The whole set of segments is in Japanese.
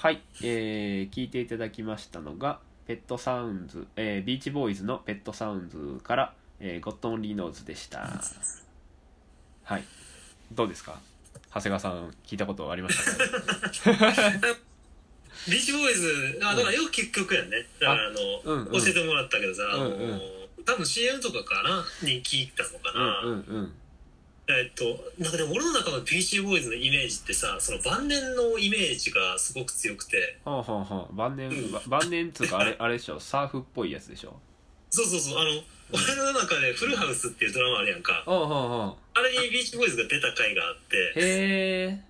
はい、えー聞いていただきましたのがペットサウンズ、えービーチボーイズのペットサウンズから、えーゴッドオンリーノーズでした。はいどうですか？長谷川さん聞いたことありましたか？ビーチボーイズ、あ、だからよく結局やんね。だからあの、うんうん。教えてもらったけどさ、うんうん。多分 CM とかかな？に聞いたのかな？うんうんうんえっと、なんかでも俺の中のビーチボーイズのイメージってさ、その晩年のイメージがすごく強くて、はあはあはあ晩年、うん。ば晩年っつうかあれ あれでしょサーフっぽいやつでしょ？そうそうそう、あの、俺の中でフルハウスっていうドラマあるやんか。ああはあはあ。れにビーチボーイズが出た回があって、へえ。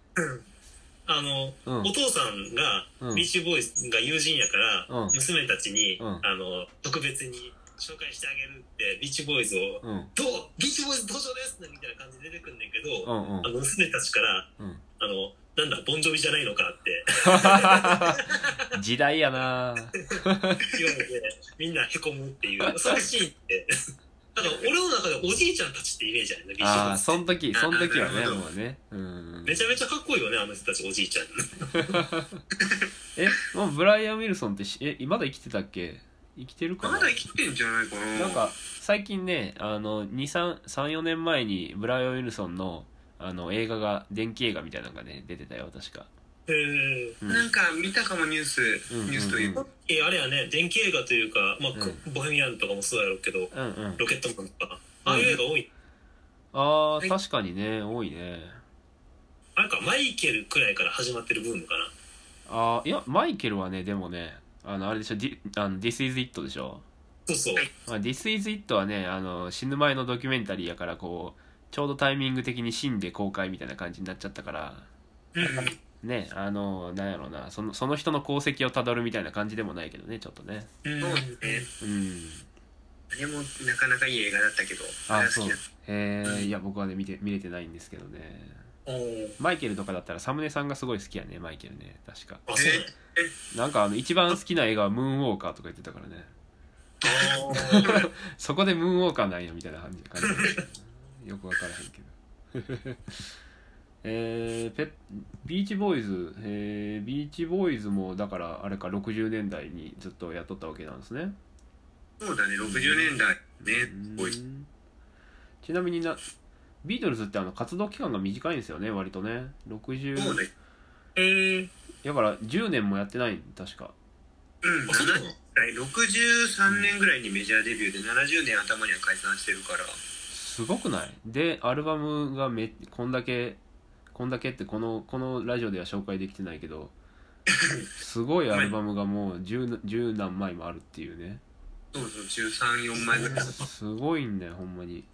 あの、うん。お父さんがうん。ビーチボーイズが友人やから、うん。娘たちに、うん。あの、特別に紹介してあげるって、ビーチボーイズを、うん。どうビーチボーイズ登場ですみたいな感じで出てくんねんけど、うんうん。あの娘たちから、うん。あの、なんだ、ボンジョビじゃないのかって。時代やな。言われて、みんなへこむっていう、そのシーンって、だから俺の中でおじいちゃんたちってイメージあるね、ビーチボあーイズって。あそん時そん時はねもうね。うん。めちゃめちゃかっこいいよね、あの人たちおじいちゃん。えもうブライアン・ウィルソンってしえまだ生きてたっけ？生きてるかな。まだ生きてんじゃないかな。なんか最近ねあの234年前にブライアン・ウィルソンのあの映画が電気映画みたいなのがね出てたよ確か、へー。うん。なんか見たかもニュース、うんニュースというか、えーあれやね、電気映画というか、まあ、うボヘミアンとかもそうやろうけど、うんうん。ロケットマンとか、ああいう映画多い。ああはい。確かにね多いね。あれか、マイケルくらいから始まってるブームかな。ああいやマイケルはねでもねあのあれでしょ？ディあの This is It でしょ、そうそう。はいまあ、This is It はねあの死ぬ前のドキュメンタリーやからこうちょうどタイミング的に死んで公開みたいな感じになっちゃったからうんねあのなんやろうなそのその人の功績をたどるみたいな感じでもないけどねちょっとね。うんそうね。うん。あれもなかなかいい映画だったけどあそう。へえいや僕はね見て見れてないんですけどねマイケルとかだったらサムネさんがすごい好きやねマイケルね。確か。あ、そうね。なんかあの一番好きな映画はムーンウォーカーとか言ってたからね。そこでムーンウォーカーなんやみたいな感じ。感じよく分からへんけど。えー、ペビーチボーイズ、えー、ビーチボーイズもだからあれか60年代にずっとやっとったわけなんですね。そうだね60年代ねうん。ちなみになビートルズってあの活動期間が短いんですよね割とね。60そうね。えー、だから10年もやってない確か。うん。あそうなの？70代63年ぐらいにメジャーデビューで70年頭には解散してるから。すごくない？でアルバムがめこんだけこんだけってこのこのラジオでは紹介できてないけど すごいアルバムがもう十十何枚もあるっていうね。そうそう134枚ぐらい。すごいんだよほんまに、うん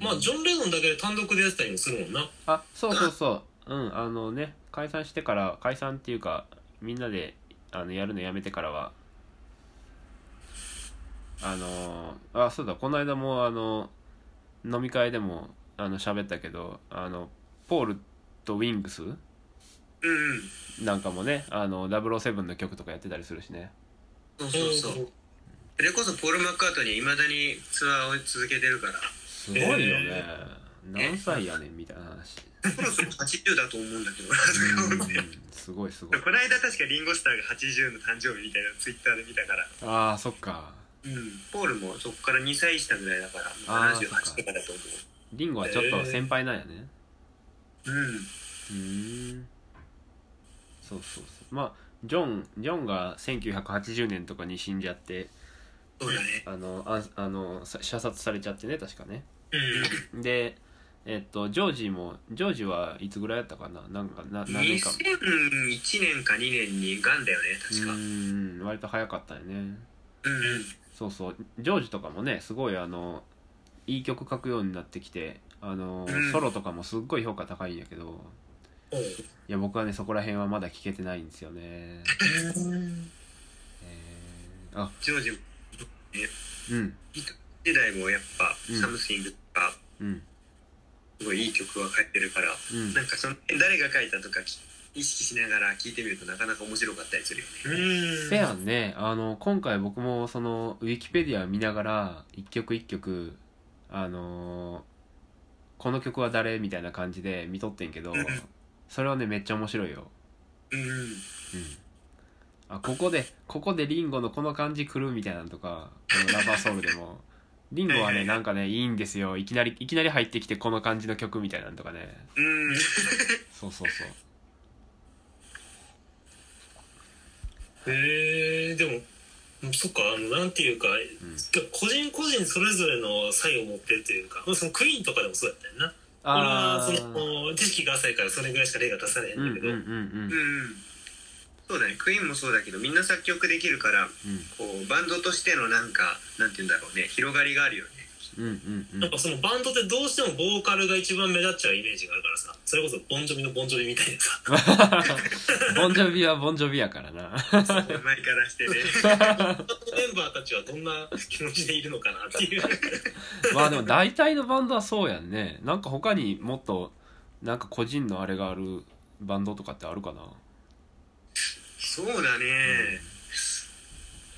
まあ、ジョン・レノンだけで単独でやってたりもするもんな。あそうそうそう。うんあのね解散してから解散っていうかみんなであのやるのやめてからは。あのあそうだこの間もあの飲み会でもあの喋ったけどあのポールとウィングスうんうん。なんかもねあの007の曲とかやってたりするしね。そうそうそう。それこそポール・マッカートニーいまだにツアーを続けてるからすごいよね、何歳やねんみたいな話。そろそろ80だと思うんだけど。うん。すごいすごい。この間確かリンゴスターが80の誕生日みたいなのツイッターで見たから。ああそっか。うん。ポールもそこから2歳下ぐらいだからあー78とかだと思リンゴはちょっと先輩なんやね、ううん。うーん。そうそうそう。まあジョンジョンが1980年とかに死んじゃってそうだね。あのああのさ射殺されちゃってね確かね。うん。でえっとジョージもジョージはいつぐらいやったかな？なんかな何年か。2001年か2年にガンだよねう確か。ーん割と早かったよね。うんうん。そうそう。ジョージとかもねすごいあのいい曲書くようになってきてあの、うん。ソロとかもすっごい評価高いんやけどいや僕はねそこら辺はまだ聞けてないんですよね。えー、あ。ジョージうん。時代もやっぱうん。サムシングうんすごいいい曲は書いてるからうん。なんかその誰が書いたとか意識しながら聞いてみるとなかなか面白かったりするよね。うん。せやんね。あの今回僕もそのウィキペディア見ながら一曲一曲あのこの曲は誰みたいな感じで見とってんけどうん。それはねめっちゃ面白いよ。うんうん。うん。あここでここでリンゴのこの感じ来るみたいなのとかこのラバーソウルでもリンゴはねなんかねいいんですよ。いきなりいきなり入ってきてこの感じの曲みたいなのとかね。うん。そうそうそう。へえでもそっかあのなんていうか、個人個人それぞれの才を持ってるというかまあそのクイーンとかでもそうやったよな。俺はそあーの知識が浅いからそれぐらいしか例が出されへんだけど、うんうんうん。うんうんそうだね。クイーンもそうだけどみんな作曲できるからこうバンドとしてのなんかなんて言うんだろうね。広がりがあるよね。うんうんうん。やっぱそのバンドってどうしてもボーカルが一番目立っちゃうイメージがあるからさ。それこそボンジョビのボンジョビみたいなさ。ボンジョビはボンジョビやからな。前からしてね。メンバーたちはどんな気持ちでいるのかなっていう。まあでも大体のバンドはそうやんね。なんか他にもっとなんか個人のあれがあるバンドとかってあるかな？そうだね、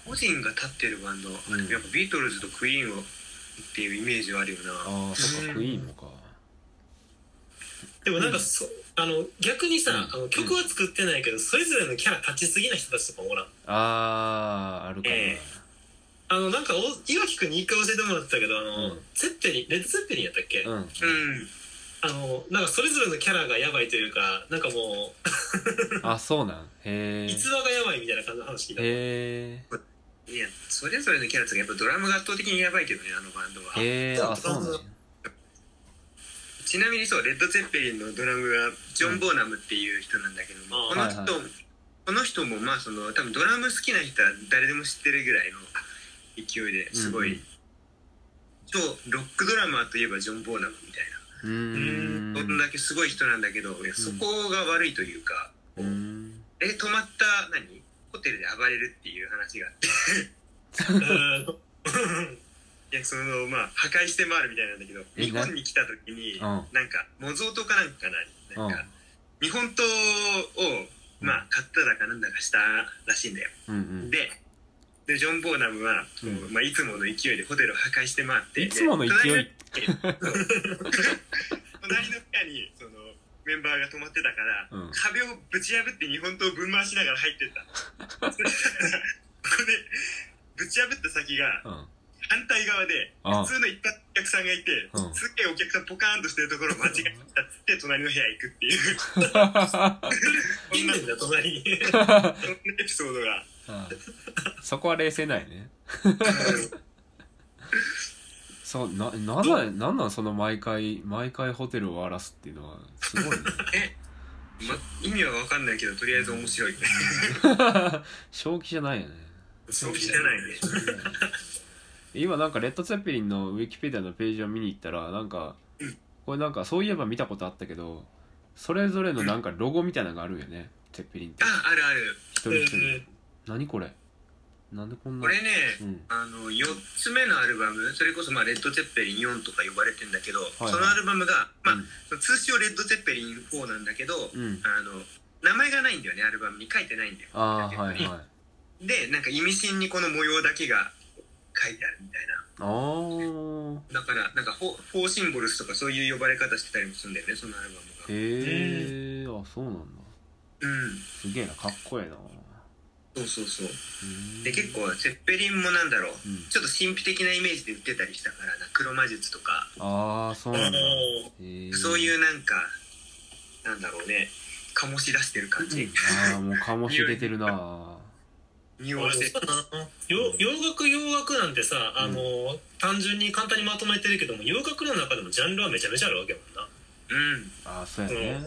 個人が立ってるバンド、ん。やっぱビートルズとクイーンをっていうイメージはあるよな。ああそっかクイーンもか。でもなんかそ、あの逆にさ、うん。あの曲は作ってないけどそれぞれのキャラ立ちすぎな人たちとかもおらん。あああるかな、えあのなんかお岩城君に一回教えてもらってたけどあの、うん。ゼッペリンレッドゼッペリンやったっけ、うん。うんあのなんかそれぞれのキャラがやばいというかなんかもあそうなん。うへえ逸話がやばいみたいな感じの話聞いた、へえいやそれぞれのキャラとかやっぱドラムが圧倒的にやばいけどねあのバンドは。へえあそうなんや。ちなみにそうレッド・ゼッペリンのドラムがジョン・ボーナムっていう人なんだけども、うん。この人、はいはこの人もまあその多分ドラム好きな人は誰でも知ってるぐらいの勢いですごい、うんうん。超ロックドラマーといえばジョン・ボーナムみたいなうーん。どんだけすごい人なんだけど、そこが悪いというか、え泊まった何？ホテルで暴れるっていう話があって。うん。いやそのまあ破壊して回るみたいなんだけどえ日本に来た時にうん。なんか模造刀かなんかななんか日本刀をまあ買っただかなんだかしたらしいんだよ。うんうん。ででジョン・ボーナムは、こううん。まあ、いつもの勢いでホテルを破壊して回っていつもの勢い。で隣の部屋にそのメンバーが泊まってたから、うん。壁をぶち破って日本刀をぶん回しながら入ってった。ここでぶち破った先がうん。反対側で普通の一般のお客さんがいて、うん。すっげえお客さんポカーンとしてるところを間違えたっつって隣の部屋行くっていう。いんねんだ隣に。そんなエピソードがそこは冷静なんやねそうななんなんなんなんその毎回毎回ホテルを荒らすっていうのはすごいね。ま、意味は分かんないけどとりあえず面白い。ね 正気じゃないよね。そうじゃないね。今なんかレッド・ツェッペリンのウィキペディアのページを見に行ったらなんかこれなんかそういえば見たことあったけどそれぞれのなんかロゴみたいなのがあるよねツェッペリンって。ああるある。一人一人何これ？なんでこんな？これね、うん。あの4つ目のアルバムそれこそまあレッド・ゼッペリン4とか呼ばれてんだけど、いはい。そのアルバムが、まあうん。通称レッド・ゼッペリン4なんだけど、うん。あの名前がないんだよねアルバムに書いてないんだよああはいはい。でなんか意味深にこの模様だけが書いてあるみたいな。だからなんかフォフォーシンボルスとかそういう呼ばれ方してたりもするんだよねそのアルバムが。へえあそうなんだ。うん。すげえなかっこええなそうそうそう。うんで結構ゼッペリンもなんだろう、うん。ちょっと神秘的なイメージで売ってたりしたからな。黒魔術とか。ああそうなんだ。そういうなんかなんだろうね。醸し出してる感じ、ああもう醸し出てるな。洋楽洋楽なんてさあの、単純に簡単にまとめてるけども洋楽の中でもジャンルはめちゃめちゃあるわけやもんな。うん。ああそうやね。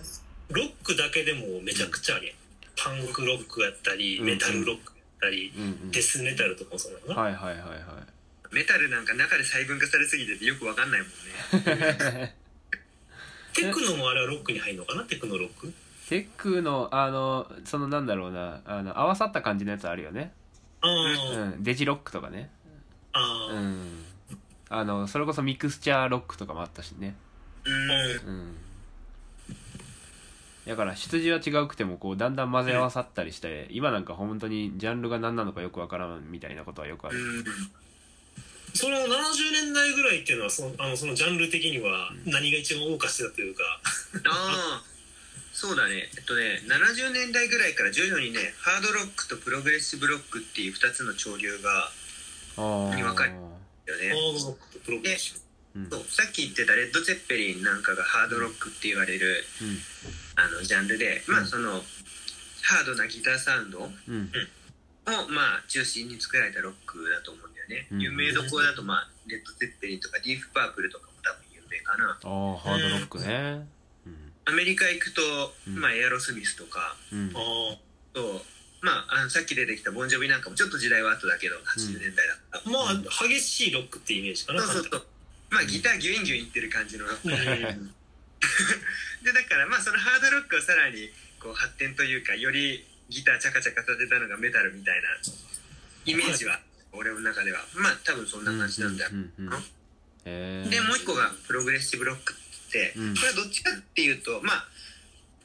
ロックだけでもめちゃくちゃあるやん、パンクロックやったりうん。メタルロックやったり、うんうん。デスメタルとかもそうなの？な、はいはいはいはい。メタルなんか中で細分化されすぎててよくわかんないもんね。テクノもあれはロックに入るのかな？テクノロック？テックのあのそのなんだろうな。あの合わさった感じのやつあるよね。うん。デジロックとかね。あー、うん。あのそれこそミクスチャーロックとかもあったしね。うん。うんだから出自は違うくてもこうだんだん混ぜ合わさったりして今なんか本当にジャンルが何なのかよくわからんみたいなことはよくある。うん。その70年代ぐらいっていうのはそのあのそのジャンル的には何が一番謳歌してたというか。ああそうだね。えっとね70年代ぐらいから徐々にねハードロックとプログレッシブロックっていう2つの潮流がああに分かれよハねードロックとプログレッシブ。うんそうさっき言ってたレッド・ゼッペリンなんかがハードロックって言われるあのジャンルでまあそのハードなギターサウンドをまあ中心に作られたロックだと思うんだよね、うん。有名どころだとまあレッド・ゼッペリンとかディープ・パープルとかも多分有名かな。ああハードロックね。アメリカ行くと、うん。まあエアロスミスとかとまああのさっき出てきたボンジョビなんかもちょっで代は後だけど80年代だった、まあ激しいロックってイメージかなそうそうそう。まあギターギュインギュインいってる感じのロック。うん でだからまあそのハードロックをさらにこう発展というかよりギターチャカチャカ立てたのがメタルみたいなイメージは俺の中では。まあ多分そんな感じなんだよ、でもう一個がプログレッシブロックってうん。これはどっちかっていうとまあ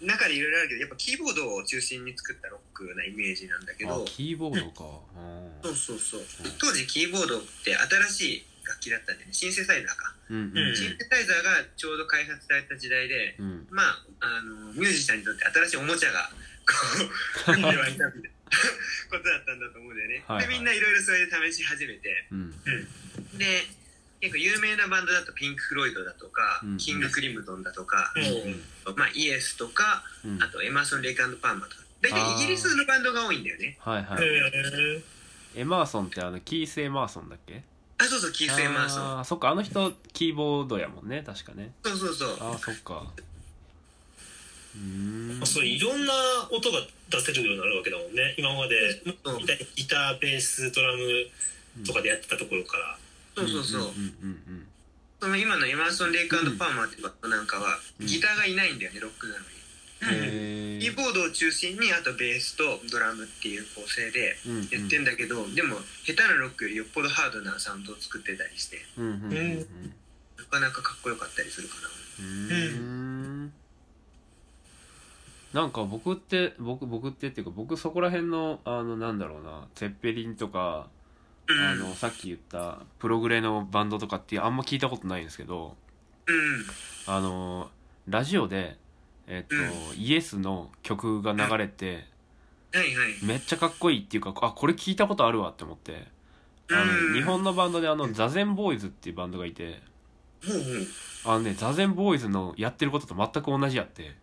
中でいろいろあるけどやっぱキーボードを中心に作ったロックなイメージなんだけあどキーボードか。あそうそうそう。当時キーボードって新しい楽器だったんでねシンセサイザーか。ーうんうん。シンセサイザーがちょうど開発された時代でうん。うんまああのミュージシャンにとって新しいおもちゃがこう海ではいたみたいな ことだったんだと思うんだよね、はいはい。でみんないろいろそれで試し始めて。うん。で結構有名なバンドだとピンク・フロイドだとか、うん。キング・クリムトンだとか、うん。まあ、イエスとかうん。あとエマーソン・レイクパーマとか。大体イギリスのバンドが多いんだよね。はいはい。へエマーソンってあのキース・エマーソンだっけ？あそうそうキース・エマーソン。あーそっかあの人キーボードやもんね確かね。そうそうそう。ああそっか。うーん。えそういろんな音が出せるようになるわけだもんね。今までそうギターベースドラムとかでやってたところから。そうそうそう、んうんその今のエマーソン・レイクパーマーってバンドなんかはうんギターがいないんだよねロックなのに。うんへキーボードを中心にあとベースとドラムっていう構成でうんうん。やってんだけど、でも下手なロックよりよっぽどハードなサウンドを作ってたりして。うんうんうんうん。なかなかかっこよかったりするかな。うーん。なんか僕って僕僕ってっていうか僕そこら辺のあのなんだろうなゼッペリンとかうん。あのさっき言ったプログレのバンドとかってあんま聞いたことないんですけどうん。あのラジオでえっと、イエスの曲が流れてはいはい。めっちゃかっこいいっていうかあこれ聞いたことあるわって思って。あのうん。日本のバンドであのザゼンボーイズっていうバンドがいてあのねザゼンボーイズのやってることと全く同じやって。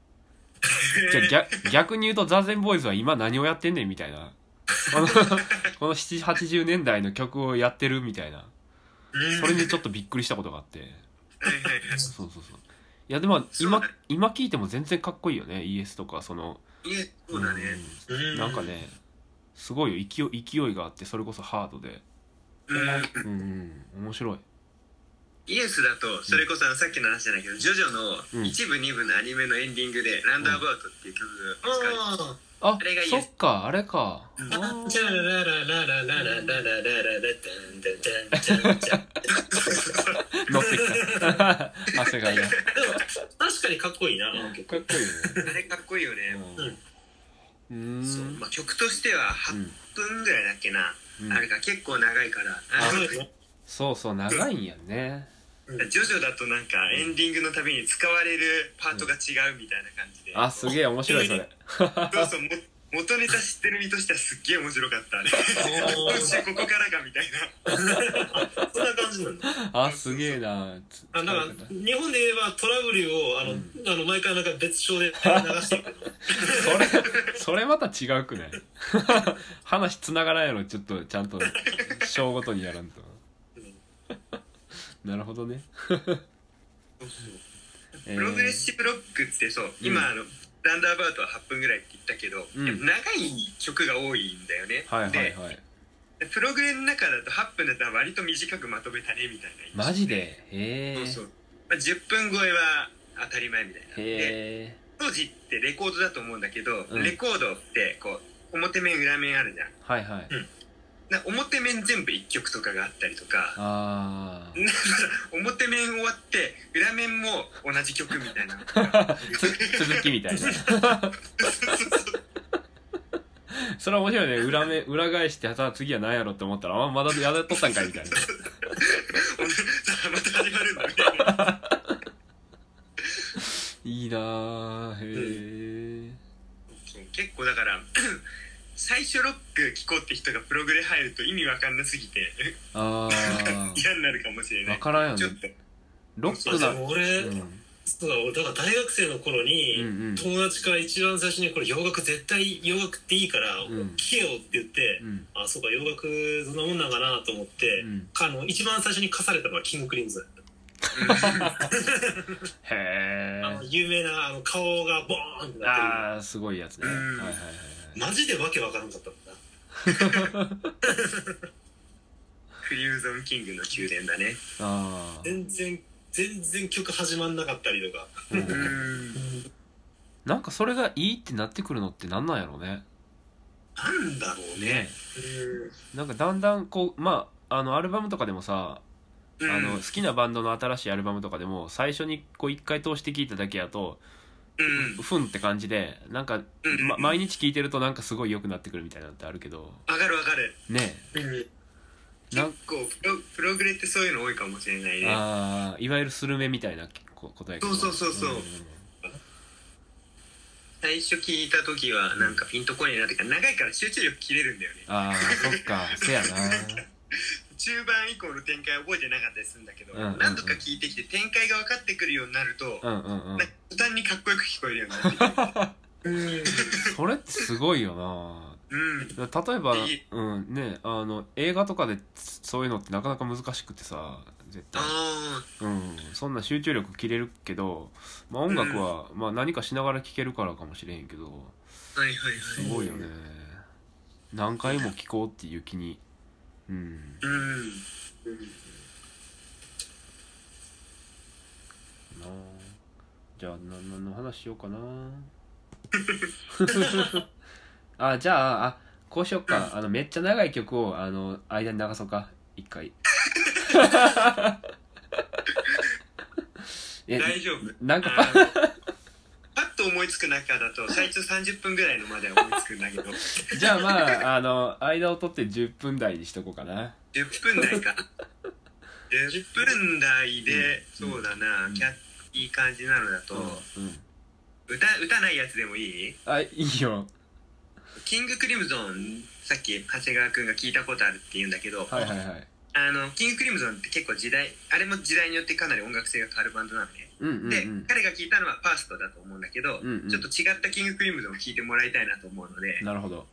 じゃあ逆逆に言うとザゼンボーイズは今何をやってんねんみたいな。この この780年代の曲をやってるみたいな。それにちょっとびっくりしたことがあって。そうそうそういやでも今今聞いても全然かっこいいよね。ES とかその。そうだね。うん。なんかねすごいよ勢い勢いがあってそれこそハードで。うん。うんうん。面白い。イエスだとそれこそあのさっきの話じゃないけどジョジョのうん。一部二部のアニメのエンディングで「ランダーバウト」っていう曲が使われてあああ、そっか、あれか。乗ってきた。汗がいい。確かにかっこいいな、かっこいいあれかっこいいよね。うん。そう、まあ曲としては8分ぐらいだっけな。あれが結構長いから。そうそう、長いんやね。ジョジョだとなんかエンディングのたびに使われるパートが違うみたいな感じで。あすげえ面白いそれ。そうそうも元ネタ知ってる身としてはすっげえ面白かった。あ れ今週ここからかみたいな。そんな感じなんだ。あすげえな。つあだから日本で言えばトラブルをあの、うん。あの毎回なんか別称で流してるけどそれそれまた違うくない？話つながらんやろちょっとちゃんと章ごとにやらんとなるほどね。え ープログレッシブロックってそう今、あのランダーバウトは8分ぐらいって言ったけど、うん。長い曲が多いんだよね、はいはいではい。でプログレの中だと8分だったら割と短くまとめたねみたいなマジで？へえそうそう、まあ、10分超えは当たり前みたいな。で当時ってレコードだと思うんだけど、うん。レコードってこう表面裏面あるじゃん。はいはいな表面全部1曲とかがあったりとか。あ 表面終わって裏面も同じ曲みたいな。あ続きみたいな。それは面白いね。裏目裏返してさあ次は何やろって思ったらあまだやっとったんかいみたいな。また始まるんだみたいな。いいなあへえこうだから最初ロック聴こうって人がプログレ入ると意味わかんなすぎてああ嫌になるかもしれない。分からんよね。ちょっと。ロックなそうでも俺、うん。そうだ俺だから大学生の頃に、うんうん。友達から一番最初にこれ洋楽絶対洋楽っていいからん。聴けよって言って、うん。あそうか洋楽そんなもんなんかなと思って、うん。あの一番最初に課されたのはキングクリームズ。へえあの有名なあの顔がボーンってなってああすごいやつね。はいうん。はいはいはい。るマジでわけわからんかったもんな。クリムゾンキングの宮殿だね。ああ全然全然曲始まんなかったりとか。うん。うんなんかそれがいいってなってくるのってなんなんやろうね。なんだろうね。うん。なんかだんだんこうまああのアルバムとかでもさうん。あの好きなバンドの新しいアルバムとかでも最初にこう一回通して聴いただけやとうんふんって感じでなんか、うんま、毎日聴いてるとなんかすごい良くなってくるみたいなのってあるけど。わかるわかる。ね。うん。なん結構プロプログレってそういうの多いかもしれないね。あーいわゆるスルメみたいなこことやけどそうそうそうそう。ん。最初聞いた時はなんかピンとこねえなってか長いから集中力切れるんだよね。ああそっか。せやな 中盤以降の展開覚えてなかったりするんだけど、うんうんうん。何度か聞いてきて展開が分かってくるようになると、うんうんうん。か途端にかっこよく聞こえるようになっ それってすごいよな。うん。例えばうんね、あの映画とかでそういうのってなかなか難しくてさ絶対、あうん、そんな集中力切れるけど、まあ、音楽は、まあ、何かしながら聴けるからかもしれへんけどあはいはいはい。すごいよね。何回も聴こうっていう気にうん。うん。なあじゃあな何の話しようかなあじゃああこうしよっか、あのめっちゃ長い曲をあの間に流そうか一回え大丈夫なん。かと思いつく中だと最長30分ぐらいのまでは思いつくんだけど。じゃあまああの間を取って10分台にしとこうかな。10分台か。10分台で、うん。そうだな、うん。キャいい感じなのだと、うん、うん、歌歌ないやつでもいい？あいいよ。キングクリムゾンさっき長谷川君が聞いたことあるって言うんだけど、はいはいはい。あのキングクリムゾンって結構時代あれも時代によってかなり音楽性が変わるバンドなのね、でうん彼が聞いたのはファーストだと思うんだけど、うんうん。ちょっと違ったキングクリムゾンを聞いてもらいたいなと思うので、なるほど。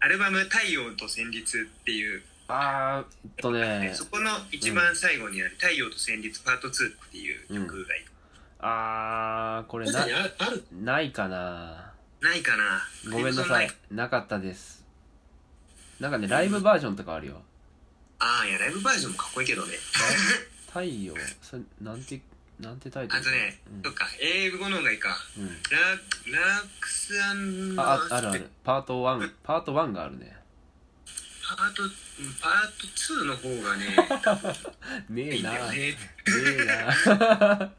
アルバム「太陽と旋律」っていう、あーえっとね。そこの一番最後にある「太陽と旋律パート2」っていう曲がいい、あーこれなないかな。ないかな。ごめんなさい。なかったです。なんかねライブバージョンとかあるよ。ああいやライブバージョンもかっこいいけどね。太陽それなんてなんてタイトル？あとね、うん。そっか英語の方がいいか。うん。ララックスアンあああるある。パート1パート1があるね。パートうんパート2の方が ね。ねえな。ね。えな。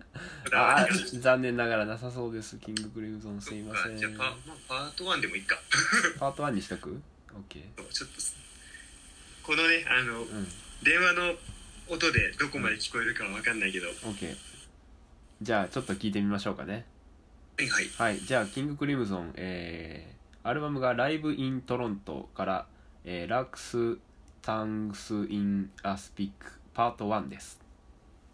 だ。あ残念ながらなさそうです。キングクリムゾンすいません。じゃあパ,、まあ、パート1でもいいか。パート1にしとく ?OK ちょっとこのねあのうん。電話の音でどこまで聞こえるかは分かんないけど、OK じゃあちょっと聞いてみましょうかね。はいはい。はい。じゃあキングクリムゾンえー、アルバムが「ライブ・イン・トロント」から「えー、ラークス・タングス・イン・アスピック」パート1です